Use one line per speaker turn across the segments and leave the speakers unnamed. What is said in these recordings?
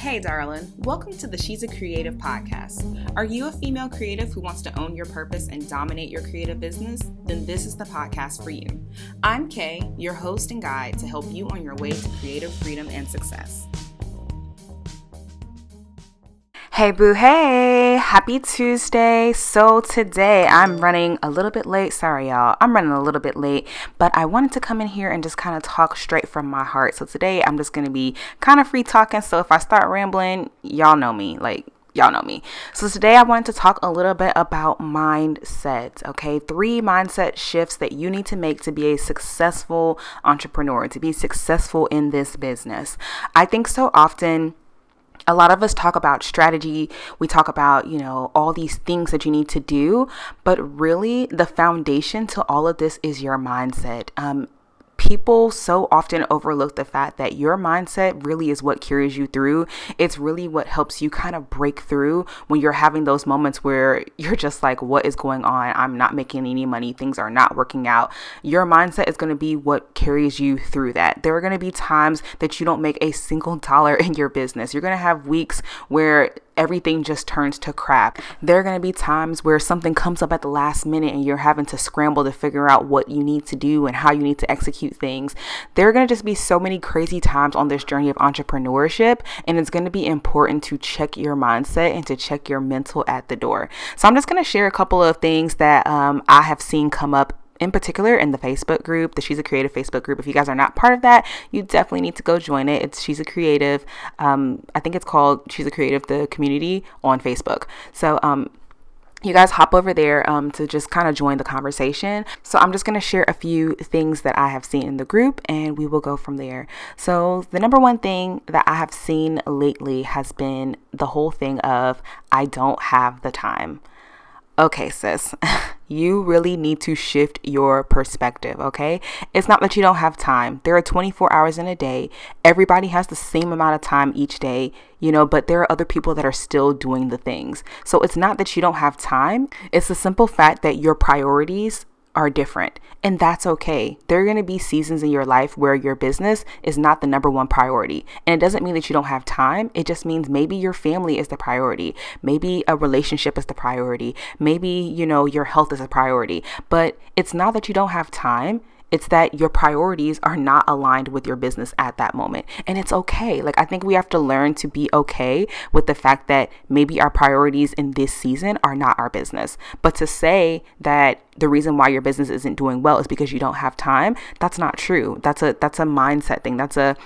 Hey, darling. Welcome to the She's a Creative podcast. Are you a female creative who wants to own your purpose and dominate your creative business? Then this is the podcast for you. I'm Kay, your host and guide to help you on your way to creative freedom and success. Hey, boo, hey, happy Tuesday. So, today I'm running a little bit late. Sorry, y'all. I'm running a little bit late, but I wanted to come in here and just kind of talk straight from my heart. So, today I'm just going to be kind of free talking. So, if I start rambling, y'all know me. Like, y'all know me. So today I wanted to talk a little bit about mindset, okay? Three mindset shifts that you need to make to be a successful entrepreneur, to be successful in this business. I think so often a lot of us talk about strategy. We talk about, you know, all these things that you need to do. But really, the foundation to all of this is your mindset. Um, people so often overlook the fact that your mindset really is what carries you through. It's really what helps you kind of break through when you're having those moments where you're just like, what is going on? I'm not making any money. Things are not working out. Your mindset is going to be what carries you through that. There are going to be times that you don't make a single dollar in your business. You're going to have weeks where everything just turns to crap. There are going to be times where something comes up at the last minute and you're having to scramble to figure out what you need to do and how you need to execute things. There are going to just be so many crazy times on this journey of entrepreneurship, and it's going to be important to check your mindset and to check your mental at the door. So, I'm just going to share a couple of things that um, I have seen come up in particular in the Facebook group, the She's a Creative Facebook group. If you guys are not part of that, you definitely need to go join it. It's She's a Creative. Um, I think it's called She's a Creative, the community on Facebook. So, um, you guys hop over there um, to just kind of join the conversation. So, I'm just going to share a few things that I have seen in the group and we will go from there. So, the number one thing that I have seen lately has been the whole thing of I don't have the time. Okay, sis, you really need to shift your perspective, okay? It's not that you don't have time. There are 24 hours in a day. Everybody has the same amount of time each day, you know, but there are other people that are still doing the things. So it's not that you don't have time, it's the simple fact that your priorities are different, and that's okay. There are going to be seasons in your life where your business is not the number one priority. And it doesn't mean that you don't have time, it just means maybe your family is the priority, maybe a relationship is the priority, maybe, you know, your health is a priority. But it's not that you don't have time, it's that your priorities are not aligned with your business at that moment. And it's okay. Like, I think we have to learn to be okay with the fact that maybe our priorities in this season are not our business. But to say that the reason why your business isn't doing well is because you don't have time, that's not true. That's a that's a mindset thing. That's a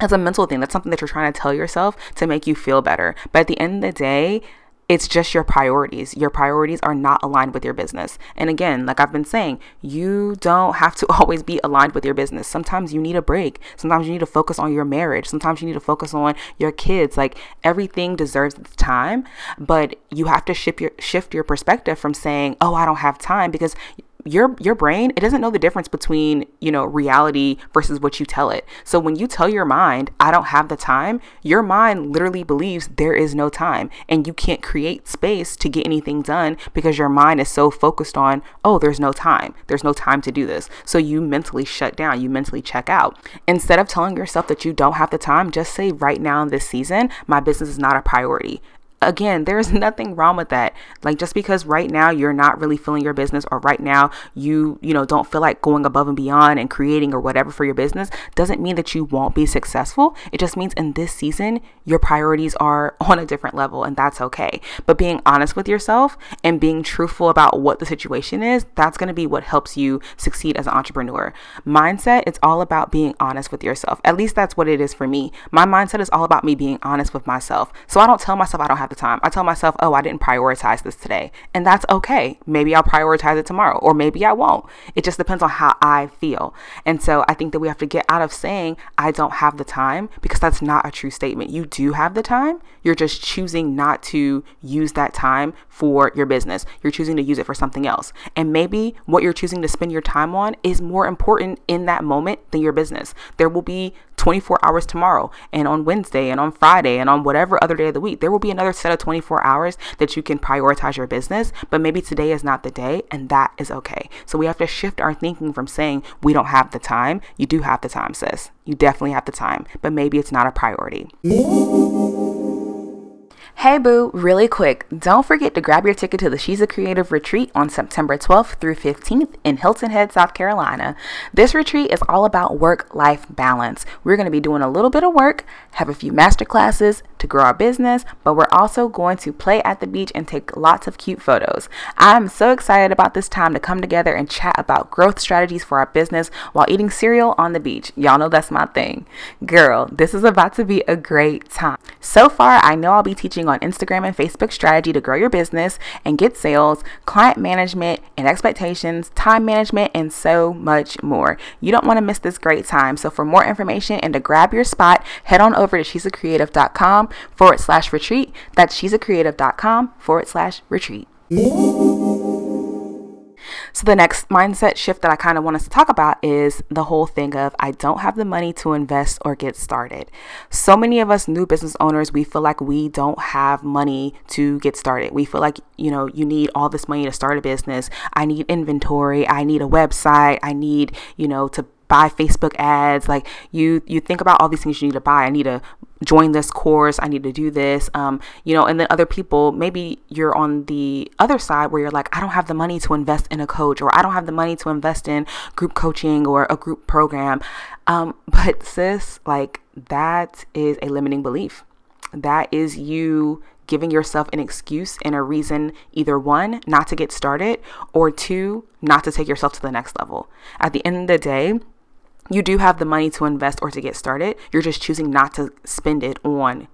that's a mental thing. That's something that you're trying to tell yourself to make you feel better. But at the end of the day, it's just your priorities. Your priorities are not aligned with your business. And again, like I've been saying, you don't have to always be aligned with your business. Sometimes you need a break. Sometimes you need to focus on your marriage. Sometimes you need to focus on your kids. Like everything deserves its time, but you have to shift your shift your perspective from saying, "Oh, I don't have time" because your your brain it doesn't know the difference between you know reality versus what you tell it. So when you tell your mind i don't have the time your mind literally believes there is no time and you can't create space to get anything done because your mind is so focused on oh there's no time. There's no time to do this. So you mentally shut down. You mentally check out. Instead of telling yourself that you don't have the time just say right now in this season my business is not a priority again, there's nothing wrong with that. Like just because right now you're not really feeling your business or right now you, you know, don't feel like going above and beyond and creating or whatever for your business doesn't mean that you won't be successful. It just means in this season your priorities are on a different level and that's okay. But being honest with yourself and being truthful about what the situation is, that's going to be what helps you succeed as an entrepreneur. Mindset, it's all about being honest with yourself. At least that's what it is for me. My mindset is all about me being honest with myself. So I don't tell myself I don't have time. I tell myself, oh, I didn't prioritize this today. And that's okay. Maybe I'll prioritize it tomorrow, or maybe I won't. It just depends on how I feel. And so I think that we have to get out of saying, I don't have the time, because that's not a true statement. You do have the time. You're just choosing not to use that time for your business. You're choosing to use it for something else. And maybe what you're choosing to spend your time on is more important in that moment than your business. There will be 24 hours tomorrow, and on Wednesday, and on Friday, and on whatever other day of the week, there will be another set of 24 hours that you can prioritize your business, but maybe today is not the day, and that is okay. So we have to shift our thinking from saying we don't have the time. You do have the time, sis. You definitely have the time, but maybe it's not a priority. Hey boo, really quick, don't forget to grab your ticket to the She's a Creative retreat on September 12th through 15th in Hilton Head, South Carolina. This retreat is all about work life balance. We're going to be doing a little bit of work, have a few master classes to grow our business, but we're also going to play at the beach and take lots of cute photos. I'm so excited about this time to come together and chat about growth strategies for our business while eating cereal on the beach. Y'all know that's my thing. Girl, this is about to be a great time. So far, I know I'll be teaching on on Instagram and Facebook strategy to grow your business and get sales, client management and expectations, time management, and so much more. You don't want to miss this great time. So, for more information and to grab your spot, head on over to she'sacreative.com forward slash retreat. That's she'sacreative.com forward slash retreat. So, the next mindset shift that I kind of want us to talk about is the whole thing of I don't have the money to invest or get started. So many of us new business owners, we feel like we don't have money to get started. We feel like, you know, you need all this money to start a business. I need inventory. I need a website. I need, you know, to buy Facebook ads. Like you, you think about all these things you need to buy. I need to join this course. I need to do this. Um, you know, and then other people, maybe you're on the other side where you're like, I don't have the money to invest in a coach, or I don't have the money to invest in group coaching or a group program. Um, but sis, like that is a limiting belief. That is you giving yourself an excuse and a reason either one, not to get started, or two, not to take yourself to the next level. At the end of the day, you do have the money to invest or to get started. You're just choosing not to spend it on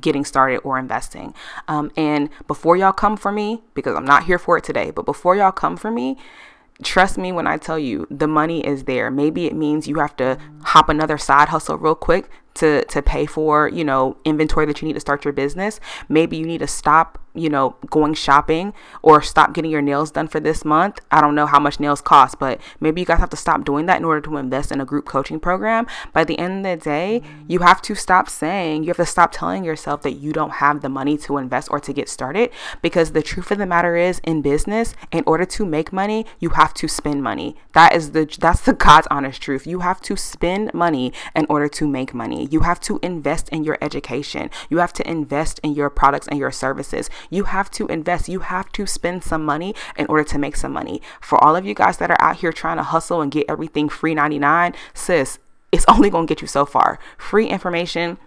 getting started or investing. Um, and before y'all come for me, because I'm not here for it today, but before y'all come for me, trust me when I tell you the money is there. Maybe it means you have to hop another side hustle real quick to to pay for, you know, inventory that you need to start your business. Maybe you need to stop you know, going shopping or stop getting your nails done for this month. I don't know how much nails cost, but maybe you guys have to stop doing that in order to invest in a group coaching program. By the end of the day, mm-hmm. you have to stop saying, you have to stop telling yourself that you don't have the money to invest or to get started because the truth of the matter is in business, in order to make money, you have to spend money. That is the that's the God's honest truth. You have to spend money in order to make money. You have to invest in your education. You have to invest in your products and your services. You have to invest. You have to spend some money in order to make some money. For all of you guys that are out here trying to hustle and get everything free 99, sis, it's only going to get you so far. Free information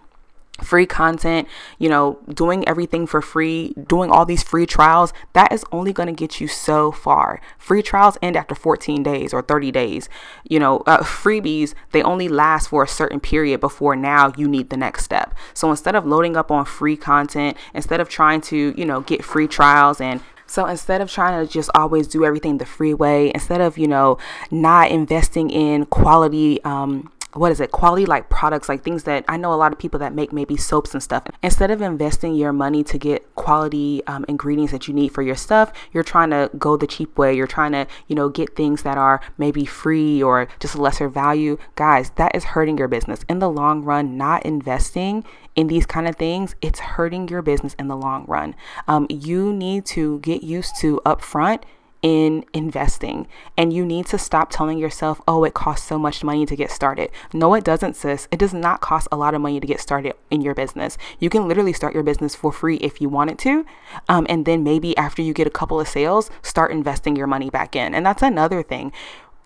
free content, you know, doing everything for free, doing all these free trials, that is only going to get you so far. Free trials end after 14 days or 30 days. You know, uh, freebies, they only last for a certain period before now you need the next step. So instead of loading up on free content, instead of trying to, you know, get free trials and so instead of trying to just always do everything the free way, instead of, you know, not investing in quality um, what is it quality like products like things that i know a lot of people that make maybe soaps and stuff. Instead of investing your money to get quality um, ingredients that you need for your stuff you're trying to go the cheap way. You're trying to you know get things that are maybe free or just lesser value. Guys that is hurting your business. In the long run not investing in these kind of things it's hurting your business in the long run. Um, you need to get used to upfront in investing. And you need to stop telling yourself, oh, it costs so much money to get started. No, it doesn't, sis. It does not cost a lot of money to get started in your business. You can literally start your business for free if you wanted to. Um, and then maybe after you get a couple of sales, start investing your money back in. And that's another thing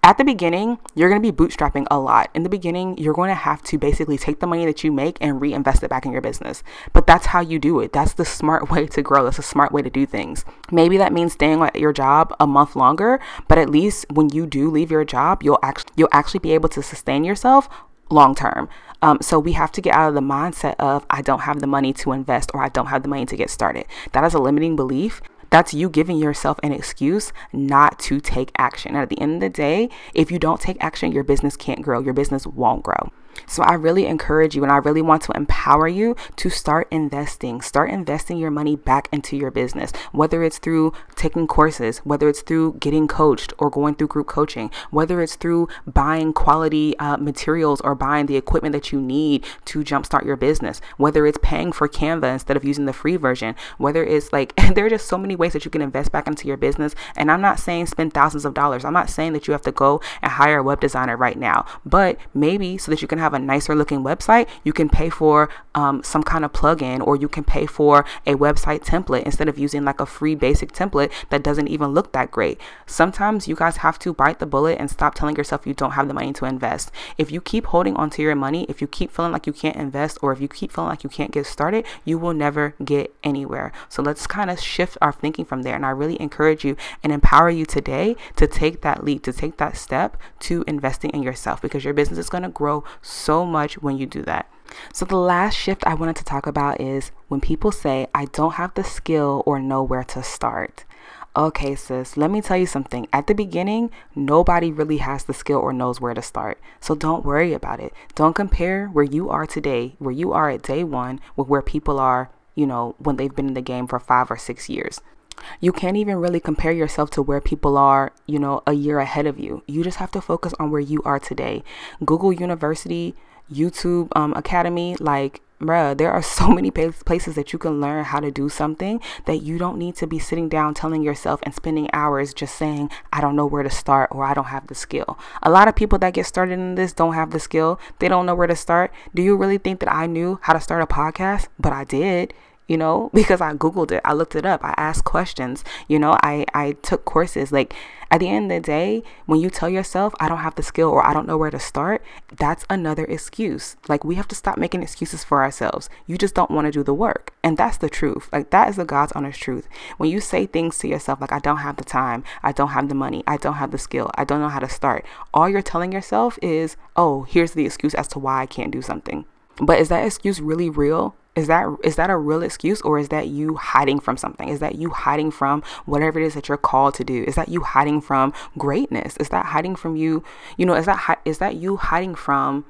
at the beginning, you're going to be bootstrapping a lot. In the beginning, you're going to have to basically take the money that you make and reinvest it back in your business. But that's how you do it. That's the smart way to grow. That's a smart way to do things. Maybe that means staying at your job a month longer, but at least when you do leave your job, you'll actually you'll actually be able to sustain yourself long term. Um, so we have to get out of the mindset of I don't have the money to invest or I don't have the money to get started. That is a limiting belief that's you giving yourself an excuse not to take action. And at the end of the day, if you don't take action, your business can't grow, your business won't grow. So I really encourage you and I really want to empower you to start investing. Start investing your money back into your business, whether it's through taking courses, whether it's through getting coached or going through group coaching, whether it's through buying quality uh, materials or buying the equipment that you need to jumpstart your business, whether it's paying for Canva instead of using the free version, whether it's like, there are just so many ways that you can invest back into your business. And I'm not saying spend thousands of dollars. I'm not saying that you have to go and hire a web designer right now, but maybe so that you can have have a nicer looking website, you can pay for um, some kind of plugin or you can pay for a website template instead of using like a free basic template that doesn't even look that great. Sometimes you guys have to bite the bullet and stop telling yourself you don't have the money to invest. If you keep holding onto your money, if you keep feeling like you can't invest or if you keep feeling like you can't get started, you will never get anywhere. So let's kind of shift our thinking from there. And I really encourage you and empower you today to take that leap, to take that step to investing in yourself because your business is going to grow much when you do that. So, the last shift I wanted to talk about is when people say, I don't have the skill or know where to start. Okay, sis, let me tell you something. At the beginning, nobody really has the skill or knows where to start. So don't worry about it. Don't compare where you are today, where you are at day one, with where people are, you know, when they've been in the game for five or six years. You can't even really compare yourself to where people are, you know, a year ahead of you. You just have to focus on where you are today. Google University, YouTube um, Academy, like bruh, there are so many places that you can learn how to do something that you don't need to be sitting down telling yourself and spending hours just saying, I don't know where to start or I don't have the skill. A lot of people that get started in this don't have the skill. They don't know where to start. Do you really think that I knew how to start a podcast? But I did you know, because I Googled it, I looked it up, I asked questions, you know, I, I took courses. Like at the end of the day, when you tell yourself, I don't have the skill or I don't know where to start, that's another excuse. Like we have to stop making excuses for ourselves. You just don't want to do the work. And that's the truth. Like that is the God's honest truth. When you say things to yourself like, I don't have the time, I don't have the money, I don't have the skill, I don't know how to start, all you're telling yourself is, oh, here's the excuse as to why I can't do something. But is that excuse really real? Is that is that a real excuse or is that you hiding from something? Is that you hiding from whatever it is that you're called to do? Is that you hiding from greatness? Is that hiding from you, you know, is that is that you hiding from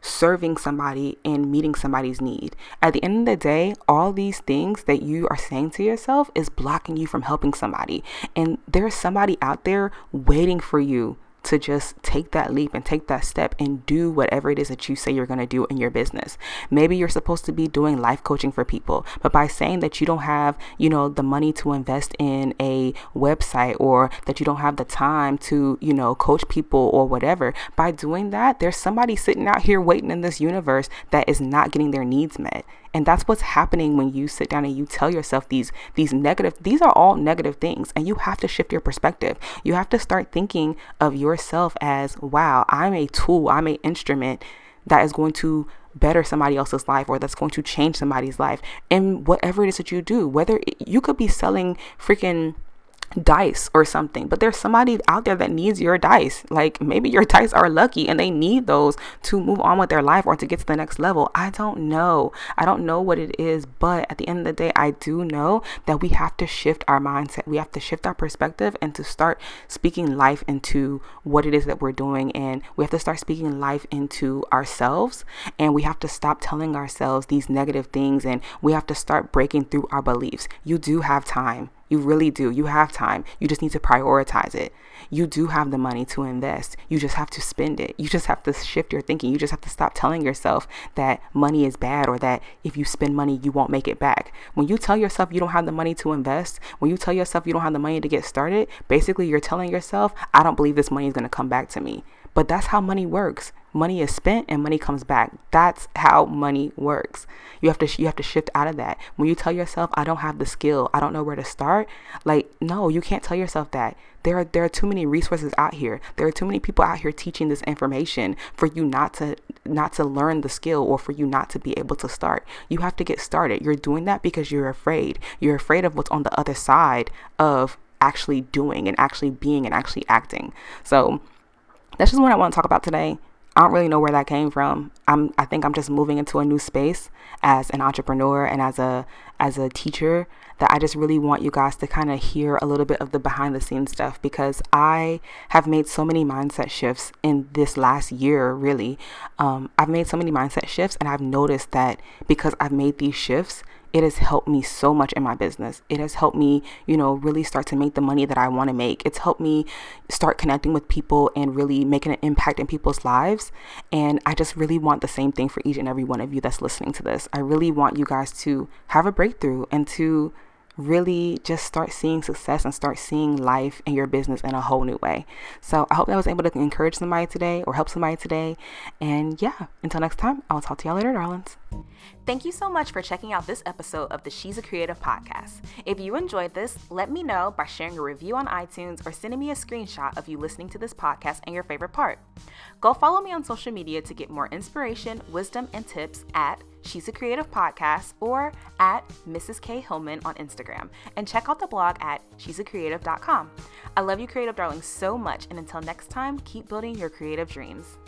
serving somebody and meeting somebody's need. At the end of the day, all these things that you are saying to yourself is blocking you from helping somebody. And there's somebody out there waiting for you to just take that leap and take that step and do whatever it is that you say you're going to do in your business. Maybe you're supposed to be doing life coaching for people, but by saying that you don't have, you know, the money to invest in a website or that you don't have the time to, you know, coach people or whatever, by doing that, there's somebody sitting out here waiting in this universe that is not getting their needs met. And that's what's happening when you sit down and you tell yourself these these negative these are all negative things and you have to shift your perspective. You have to start thinking of yourself as wow, I'm a tool, I'm an instrument that is going to better somebody else's life or that's going to change somebody's life and whatever it is that you do whether it, you could be selling freaking dice or something but there's somebody out there that needs your dice. Like maybe your dice are lucky and they need those to move on with their life or to get to the next level. I don't know. I don't know what it is but at the end of the day i do know that we have to shift our mindset. We have to shift our perspective and to start speaking life into what it is that we're doing. And we have to start speaking life into ourselves. And we have to stop telling ourselves these negative things. And we have to start breaking through our beliefs. You do have time you really do. You have time. You just need to prioritize it. You do have the money to invest. You just have to spend it. You just have to shift your thinking. You just have to stop telling yourself that money is bad or that if you spend money, you won't make it back. When you tell yourself you don't have the money to invest, when you tell yourself you don't have the money to get started, basically you're telling yourself, I don't believe this money is going to come back to me. But that's how money works. Money is spent and money comes back. That's how money works. You have to you have to shift out of that. When you tell yourself I don't have the skill, I don't know where to start, like no, you can't tell yourself that. There are there are too many resources out here. There are too many people out here teaching this information for you not to not to learn the skill or for you not to be able to start. You have to get started. You're doing that because you're afraid. You're afraid of what's on the other side of actually doing and actually being and actually acting. So that's just what I want to talk about today. I don't really know where that came from. I'm I think I'm just moving into a new space as an entrepreneur and as a as a teacher that I just really want you guys to kind of hear a little bit of the behind the scenes stuff because I have made so many mindset shifts in this last year really. Um, I've made so many mindset shifts and I've noticed that because I've made these shifts it has helped me so much in my business. It has helped me, you know, really start to make the money that I want to make. It's helped me start connecting with people and really making an impact in people's lives. And I just really want the same thing for each and every one of you that's listening to this. I really want you guys to have a breakthrough and to really just start seeing success and start seeing life and your business in a whole new way. So I hope that I was able to encourage somebody today or help somebody today. And yeah, until next time, I'll talk to y'all later, darlings. Thank you so much for checking out this episode of the She's a Creative podcast. If you enjoyed this, let me know by sharing a review on iTunes or sending me a screenshot of you listening to this podcast and your favorite part. Go follow me on social media to get more inspiration, wisdom, and tips at She's a Creative Podcast or at Mrs. K Hillman on Instagram. And check out the blog at she'sacreative.com. I love you, creative darlings, so much. And until next time, keep building your creative dreams.